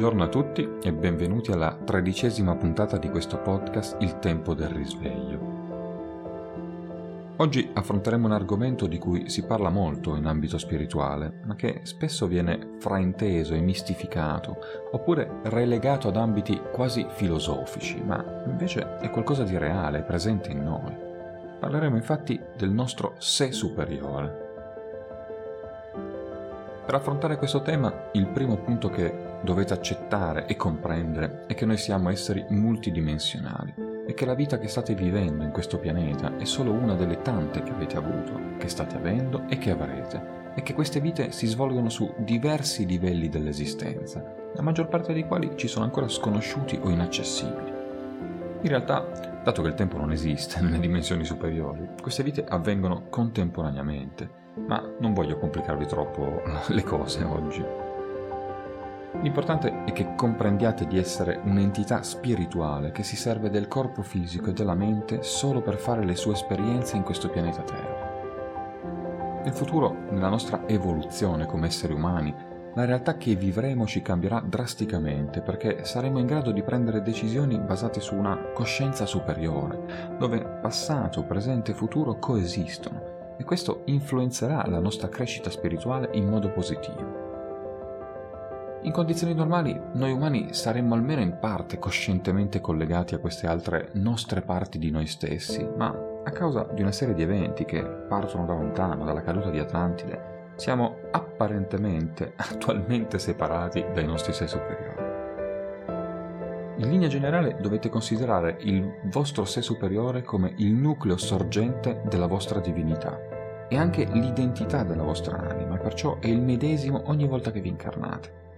Buongiorno a tutti e benvenuti alla tredicesima puntata di questo podcast Il tempo del risveglio. Oggi affronteremo un argomento di cui si parla molto in ambito spirituale, ma che spesso viene frainteso e mistificato, oppure relegato ad ambiti quasi filosofici, ma invece è qualcosa di reale, presente in noi. Parleremo infatti del nostro sé superiore. Per affrontare questo tema, il primo punto che dovete accettare e comprendere è che noi siamo esseri multidimensionali e che la vita che state vivendo in questo pianeta è solo una delle tante che avete avuto, che state avendo e che avrete, e che queste vite si svolgono su diversi livelli dell'esistenza, la maggior parte dei quali ci sono ancora sconosciuti o inaccessibili. In realtà, dato che il tempo non esiste nelle dimensioni superiori, queste vite avvengono contemporaneamente, ma non voglio complicarvi troppo le cose oggi. L'importante è che comprendiate di essere un'entità spirituale che si serve del corpo fisico e della mente solo per fare le sue esperienze in questo pianeta Terra. Nel futuro, nella nostra evoluzione come esseri umani, la realtà che vivremo ci cambierà drasticamente perché saremo in grado di prendere decisioni basate su una coscienza superiore, dove passato, presente e futuro coesistono e questo influenzerà la nostra crescita spirituale in modo positivo. In condizioni normali noi umani saremmo almeno in parte coscientemente collegati a queste altre nostre parti di noi stessi, ma a causa di una serie di eventi che partono da lontano, dalla caduta di Atlantide, siamo apparentemente attualmente separati dai nostri sé superiori. In linea generale dovete considerare il vostro sé superiore come il nucleo sorgente della vostra divinità e anche l'identità della vostra anima, perciò è il medesimo ogni volta che vi incarnate.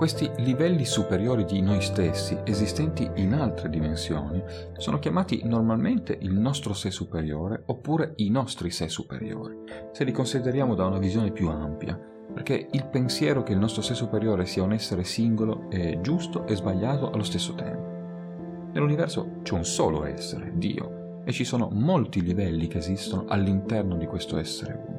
Questi livelli superiori di noi stessi, esistenti in altre dimensioni, sono chiamati normalmente il nostro sé superiore oppure i nostri sé superiori, se li consideriamo da una visione più ampia, perché il pensiero che il nostro sé superiore sia un essere singolo è giusto e sbagliato allo stesso tempo. Nell'universo c'è un solo essere, Dio, e ci sono molti livelli che esistono all'interno di questo essere.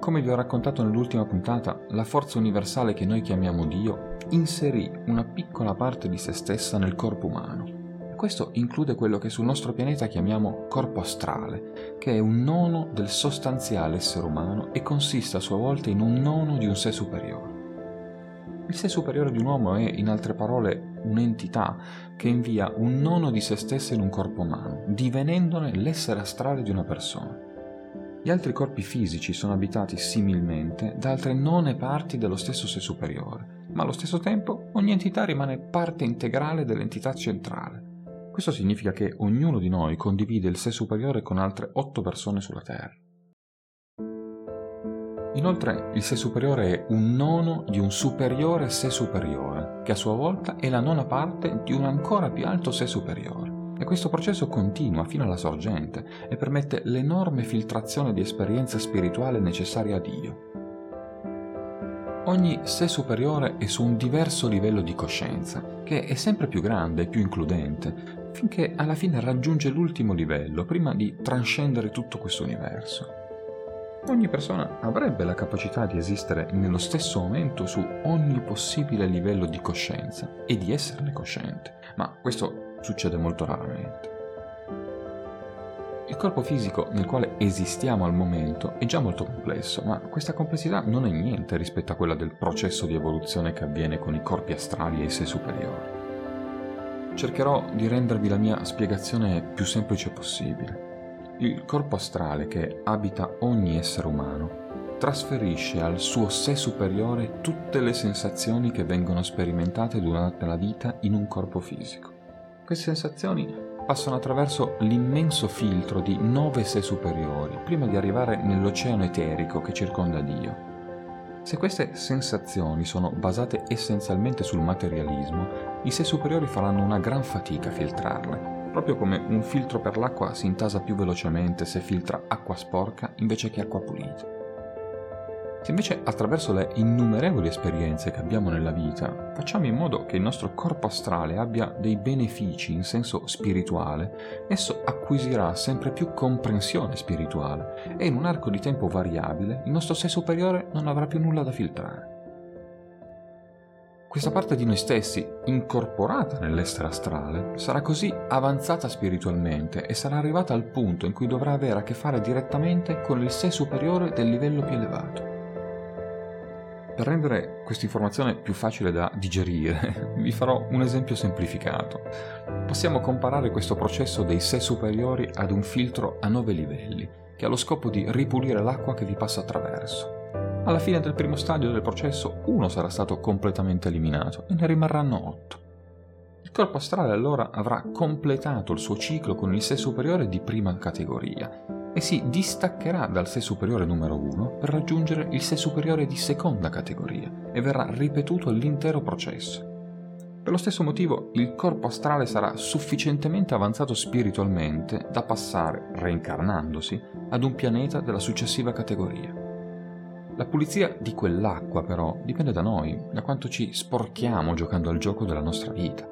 Come vi ho raccontato nell'ultima puntata, la forza universale che noi chiamiamo Dio inserì una piccola parte di se stessa nel corpo umano. Questo include quello che sul nostro pianeta chiamiamo corpo astrale, che è un nono del sostanziale essere umano e consiste a sua volta in un nono di un sé superiore. Il sé superiore di un uomo è, in altre parole, un'entità che invia un nono di se stessa in un corpo umano, divenendone l'essere astrale di una persona. Gli altri corpi fisici sono abitati similmente da altre none parti dello stesso sé superiore, ma allo stesso tempo ogni entità rimane parte integrale dell'entità centrale. Questo significa che ognuno di noi condivide il sé superiore con altre otto persone sulla Terra. Inoltre, il sé superiore è un nono di un superiore sé superiore, che a sua volta è la nona parte di un ancora più alto sé superiore. E questo processo continua fino alla sorgente e permette l'enorme filtrazione di esperienza spirituale necessaria a Dio. Ogni sé superiore è su un diverso livello di coscienza, che è sempre più grande e più includente, finché alla fine raggiunge l'ultimo livello, prima di trascendere tutto questo universo. Ogni persona avrebbe la capacità di esistere nello stesso momento su ogni possibile livello di coscienza e di esserne cosciente, ma questo succede molto raramente. Il corpo fisico nel quale esistiamo al momento è già molto complesso, ma questa complessità non è niente rispetto a quella del processo di evoluzione che avviene con i corpi astrali e i sé superiori. Cercherò di rendervi la mia spiegazione più semplice possibile. Il corpo astrale che abita ogni essere umano trasferisce al suo sé superiore tutte le sensazioni che vengono sperimentate durante la vita in un corpo fisico. Queste sensazioni passano attraverso l'immenso filtro di nove sé superiori prima di arrivare nell'oceano eterico che circonda Dio. Se queste sensazioni sono basate essenzialmente sul materialismo, i sé superiori faranno una gran fatica a filtrarle, proprio come un filtro per l'acqua si intasa più velocemente se filtra acqua sporca invece che acqua pulita. Se invece attraverso le innumerevoli esperienze che abbiamo nella vita facciamo in modo che il nostro corpo astrale abbia dei benefici in senso spirituale, esso acquisirà sempre più comprensione spirituale e in un arco di tempo variabile il nostro sé superiore non avrà più nulla da filtrare. questa parte di noi stessi, incorporata nell'essere astrale, sarà così avanzata spiritualmente e sarà arrivata al punto in cui dovrà avere a che fare direttamente con il sé superiore del livello più elevato. Per rendere questa informazione più facile da digerire, vi farò un esempio semplificato. Possiamo comparare questo processo dei sé superiori ad un filtro a nove livelli, che ha lo scopo di ripulire l'acqua che vi passa attraverso. Alla fine del primo stadio del processo uno sarà stato completamente eliminato e ne rimarranno otto. Il corpo astrale allora avrà completato il suo ciclo con il sé superiore di prima categoria e si distaccherà dal sé superiore numero 1 per raggiungere il sé superiore di seconda categoria e verrà ripetuto l'intero processo. Per lo stesso motivo il corpo astrale sarà sufficientemente avanzato spiritualmente da passare, reincarnandosi, ad un pianeta della successiva categoria. La pulizia di quell'acqua però dipende da noi, da quanto ci sporchiamo giocando al gioco della nostra vita.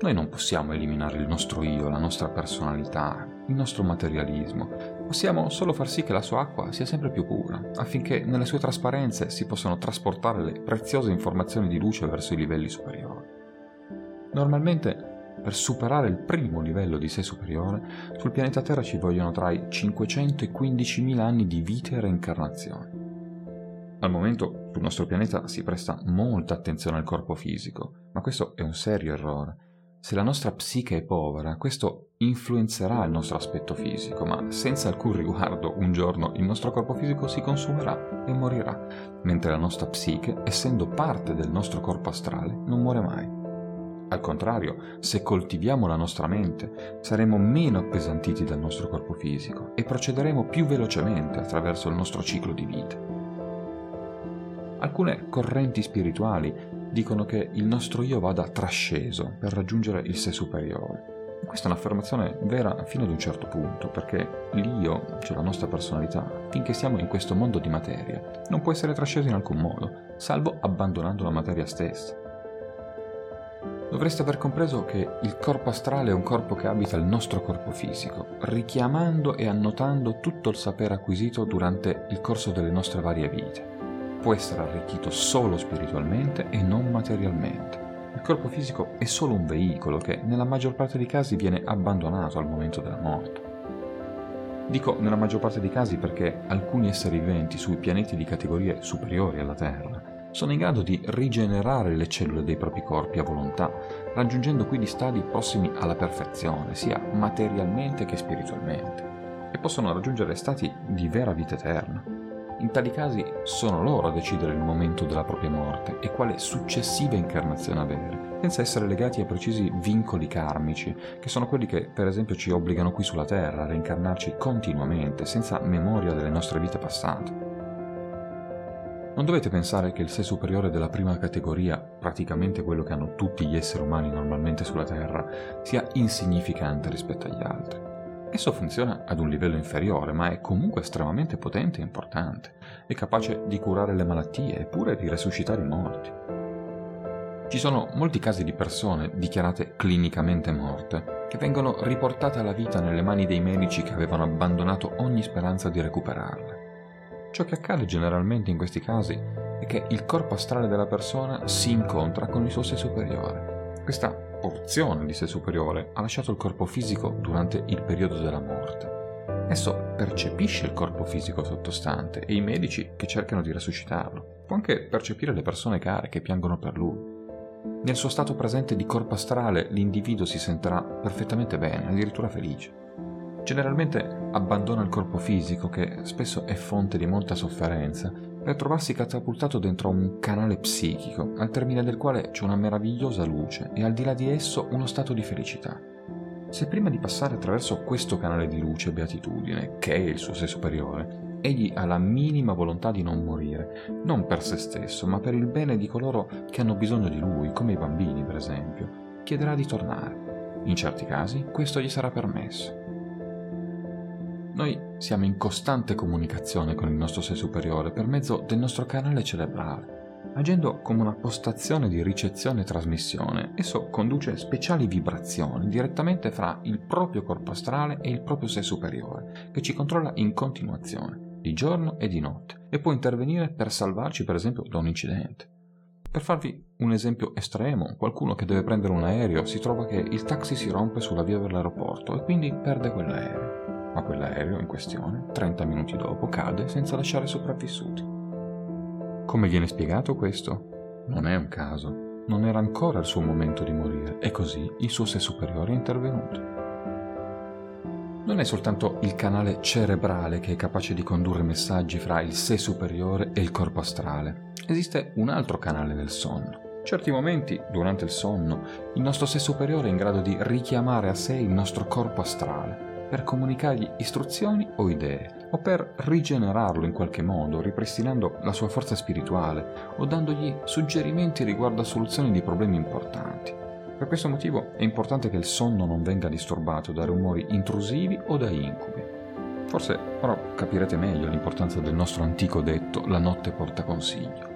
Noi non possiamo eliminare il nostro io, la nostra personalità, il nostro materialismo. Possiamo solo far sì che la sua acqua sia sempre più pura, affinché nelle sue trasparenze si possano trasportare le preziose informazioni di luce verso i livelli superiori. Normalmente, per superare il primo livello di sé superiore, sul pianeta Terra ci vogliono tra i 500 e 15.000 anni di vite e reincarnazioni. Al momento sul nostro pianeta si presta molta attenzione al corpo fisico, ma questo è un serio errore. Se la nostra psiche è povera, questo influenzerà il nostro aspetto fisico, ma senza alcun riguardo un giorno il nostro corpo fisico si consumerà e morirà, mentre la nostra psiche, essendo parte del nostro corpo astrale, non muore mai. Al contrario, se coltiviamo la nostra mente, saremo meno appesantiti dal nostro corpo fisico e procederemo più velocemente attraverso il nostro ciclo di vita. Alcune correnti spirituali dicono che il nostro io vada trasceso per raggiungere il sé superiore. Questa è un'affermazione vera fino ad un certo punto, perché l'io, cioè la nostra personalità, finché siamo in questo mondo di materia, non può essere trasceso in alcun modo, salvo abbandonando la materia stessa. Dovreste aver compreso che il corpo astrale è un corpo che abita il nostro corpo fisico, richiamando e annotando tutto il sapere acquisito durante il corso delle nostre varie vite può essere arricchito solo spiritualmente e non materialmente. Il corpo fisico è solo un veicolo che nella maggior parte dei casi viene abbandonato al momento della morte. Dico nella maggior parte dei casi perché alcuni esseri viventi sui pianeti di categorie superiori alla Terra sono in grado di rigenerare le cellule dei propri corpi a volontà, raggiungendo quindi stadi prossimi alla perfezione, sia materialmente che spiritualmente, e possono raggiungere stati di vera vita eterna. In tali casi sono loro a decidere il momento della propria morte e quale successiva incarnazione avere, senza essere legati a precisi vincoli karmici, che sono quelli che per esempio ci obbligano qui sulla Terra a reincarnarci continuamente, senza memoria delle nostre vite passate. Non dovete pensare che il sé superiore della prima categoria, praticamente quello che hanno tutti gli esseri umani normalmente sulla Terra, sia insignificante rispetto agli altri. Esso funziona ad un livello inferiore, ma è comunque estremamente potente e importante. È capace di curare le malattie e pure di resuscitare i morti. Ci sono molti casi di persone dichiarate clinicamente morte che vengono riportate alla vita nelle mani dei medici che avevano abbandonato ogni speranza di recuperarle. Ciò che accade generalmente in questi casi è che il corpo astrale della persona si incontra con il suo sé superiore. Questa porzione di sé superiore ha lasciato il corpo fisico durante il periodo della morte. Esso percepisce il corpo fisico sottostante e i medici che cercano di resuscitarlo. Può anche percepire le persone care che piangono per lui. Nel suo stato presente di corpo astrale l'individuo si sentirà perfettamente bene, addirittura felice. Generalmente abbandona il corpo fisico che spesso è fonte di molta sofferenza per trovarsi catapultato dentro un canale psichico, al termine del quale c'è una meravigliosa luce e al di là di esso uno stato di felicità. Se prima di passare attraverso questo canale di luce e beatitudine, che è il suo sé superiore, egli ha la minima volontà di non morire, non per se stesso, ma per il bene di coloro che hanno bisogno di lui, come i bambini per esempio, chiederà di tornare. In certi casi questo gli sarà permesso. Noi siamo in costante comunicazione con il nostro sé superiore per mezzo del nostro canale cerebrale. Agendo come una postazione di ricezione e trasmissione, esso conduce speciali vibrazioni direttamente fra il proprio corpo astrale e il proprio sé superiore, che ci controlla in continuazione, di giorno e di notte, e può intervenire per salvarci per esempio da un incidente. Per farvi un esempio estremo, qualcuno che deve prendere un aereo si trova che il taxi si rompe sulla via dell'aeroporto e quindi perde quell'aereo. Ma quell'aereo in questione, 30 minuti dopo, cade senza lasciare sopravvissuti. Come viene spiegato questo? Non è un caso. Non era ancora il suo momento di morire e così il suo sé superiore è intervenuto non è soltanto il canale cerebrale che è capace di condurre messaggi fra il sé superiore e il corpo astrale. Esiste un altro canale del sonno. Certi momenti, durante il sonno, il nostro sé superiore è in grado di richiamare a sé il nostro corpo astrale per comunicargli istruzioni o idee, o per rigenerarlo in qualche modo, ripristinando la sua forza spirituale o dandogli suggerimenti riguardo a soluzioni di problemi importanti. Per questo motivo è importante che il sonno non venga disturbato da rumori intrusivi o da incubi. Forse ora capirete meglio l'importanza del nostro antico detto la notte porta consiglio.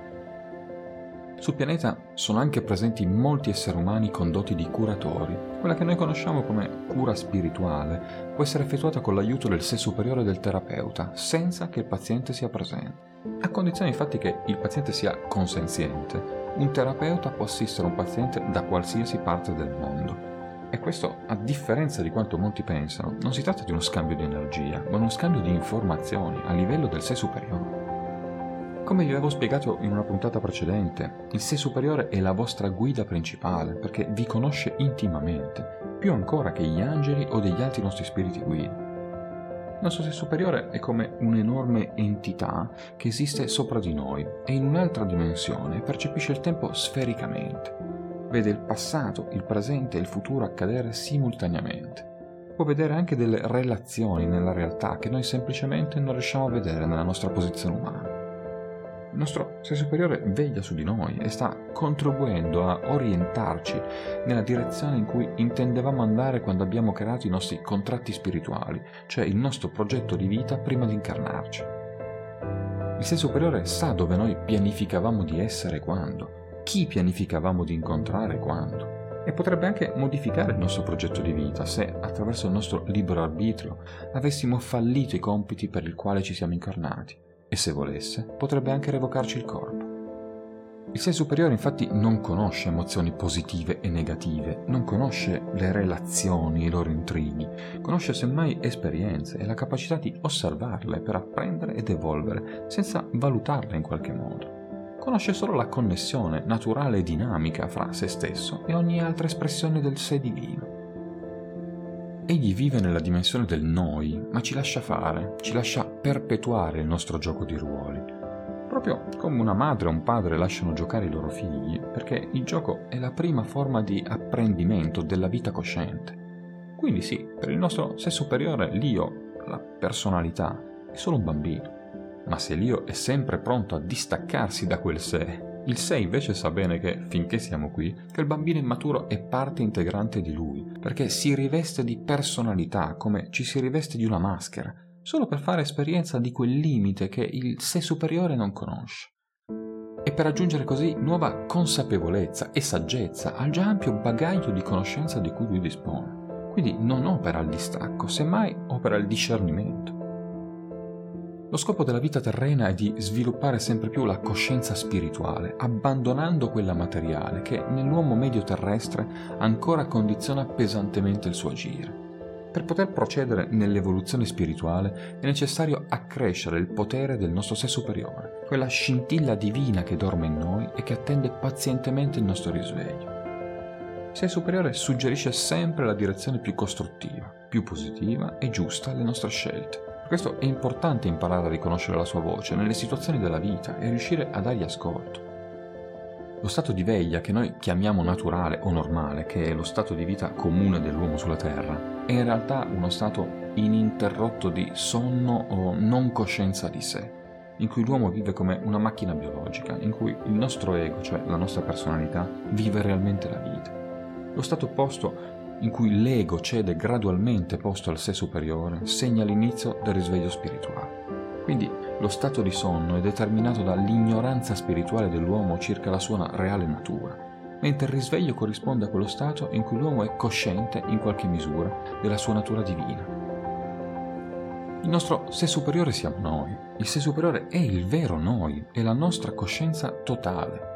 Sul pianeta sono anche presenti molti esseri umani con doti di curatori. Quella che noi conosciamo come cura spirituale può essere effettuata con l'aiuto del sé superiore del terapeuta, senza che il paziente sia presente. A condizione infatti che il paziente sia consenziente un terapeuta può assistere un paziente da qualsiasi parte del mondo. E questo, a differenza di quanto molti pensano, non si tratta di uno scambio di energia, ma uno scambio di informazioni a livello del sé superiore. Come vi avevo spiegato in una puntata precedente, il sé superiore è la vostra guida principale perché vi conosce intimamente, più ancora che gli angeli o degli altri nostri spiriti guida. Il nostro sé superiore è come un'enorme entità che esiste sopra di noi e in un'altra dimensione percepisce il tempo sfericamente. Vede il passato, il presente e il futuro accadere simultaneamente. Può vedere anche delle relazioni nella realtà che noi semplicemente non riusciamo a vedere nella nostra posizione umana. Il nostro sé superiore veglia su di noi e sta contribuendo a orientarci nella direzione in cui intendevamo andare quando abbiamo creato i nostri contratti spirituali, cioè il nostro progetto di vita prima di incarnarci. Il sé superiore sa dove noi pianificavamo di essere quando, chi pianificavamo di incontrare quando e potrebbe anche modificare il nostro progetto di vita se, attraverso il nostro libero arbitrio, avessimo fallito i compiti per il quale ci siamo incarnati e se volesse potrebbe anche revocarci il corpo. Il sé superiore infatti non conosce emozioni positive e negative, non conosce le relazioni e i loro intrighi, conosce semmai esperienze e la capacità di osservarle per apprendere ed evolvere senza valutarle in qualche modo. Conosce solo la connessione naturale e dinamica fra se stesso e ogni altra espressione del sé divino. Egli vive nella dimensione del noi, ma ci lascia fare, ci lascia perpetuare il nostro gioco di ruoli. Proprio come una madre o un padre lasciano giocare i loro figli, perché il gioco è la prima forma di apprendimento della vita cosciente. Quindi sì, per il nostro sé superiore l'io, la personalità, è solo un bambino. Ma se l'io è sempre pronto a distaccarsi da quel sé il 6 invece sa bene che, finché siamo qui, che il bambino immaturo è parte integrante di lui, perché si riveste di personalità come ci si riveste di una maschera, solo per fare esperienza di quel limite che il sé superiore non conosce. E per aggiungere così nuova consapevolezza e saggezza al già ampio bagaglio di conoscenza di cui lui dispone. Quindi non opera il distacco, semmai opera il discernimento. Lo scopo della vita terrena è di sviluppare sempre più la coscienza spirituale, abbandonando quella materiale che nell'uomo medio terrestre ancora condiziona pesantemente il suo agire. Per poter procedere nell'evoluzione spirituale è necessario accrescere il potere del nostro sé superiore, quella scintilla divina che dorme in noi e che attende pazientemente il nostro risveglio. Il sé superiore suggerisce sempre la direzione più costruttiva, più positiva e giusta alle nostre scelte questo è importante imparare a riconoscere la sua voce nelle situazioni della vita e riuscire a dargli ascolto. Lo stato di veglia che noi chiamiamo naturale o normale, che è lo stato di vita comune dell'uomo sulla Terra, è in realtà uno stato ininterrotto di sonno o non coscienza di sé, in cui l'uomo vive come una macchina biologica, in cui il nostro ego, cioè la nostra personalità, vive realmente la vita. Lo stato opposto in cui l'ego cede gradualmente posto al sé superiore, segna l'inizio del risveglio spirituale. Quindi lo stato di sonno è determinato dall'ignoranza spirituale dell'uomo circa la sua reale natura, mentre il risveglio corrisponde a quello stato in cui l'uomo è cosciente in qualche misura della sua natura divina. Il nostro sé superiore siamo noi, il sé superiore è il vero noi, è la nostra coscienza totale,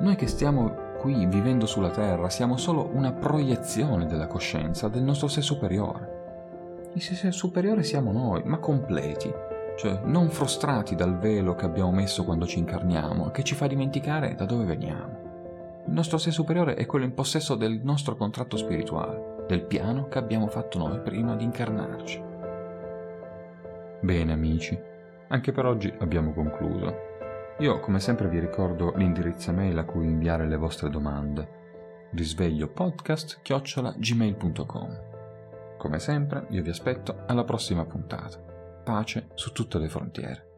Noi che stiamo qui vivendo sulla Terra siamo solo una proiezione della coscienza del nostro sé superiore. Il sé superiore siamo noi, ma completi, cioè non frustrati dal velo che abbiamo messo quando ci incarniamo e che ci fa dimenticare da dove veniamo. Il nostro sé superiore è quello in possesso del nostro contratto spirituale, del piano che abbiamo fatto noi prima di incarnarci. Bene amici, anche per oggi abbiamo concluso. Io come sempre vi ricordo l'indirizzo mail a cui inviare le vostre domande risveglio podcast gmail.com Come sempre io vi aspetto alla prossima puntata. Pace su tutte le frontiere.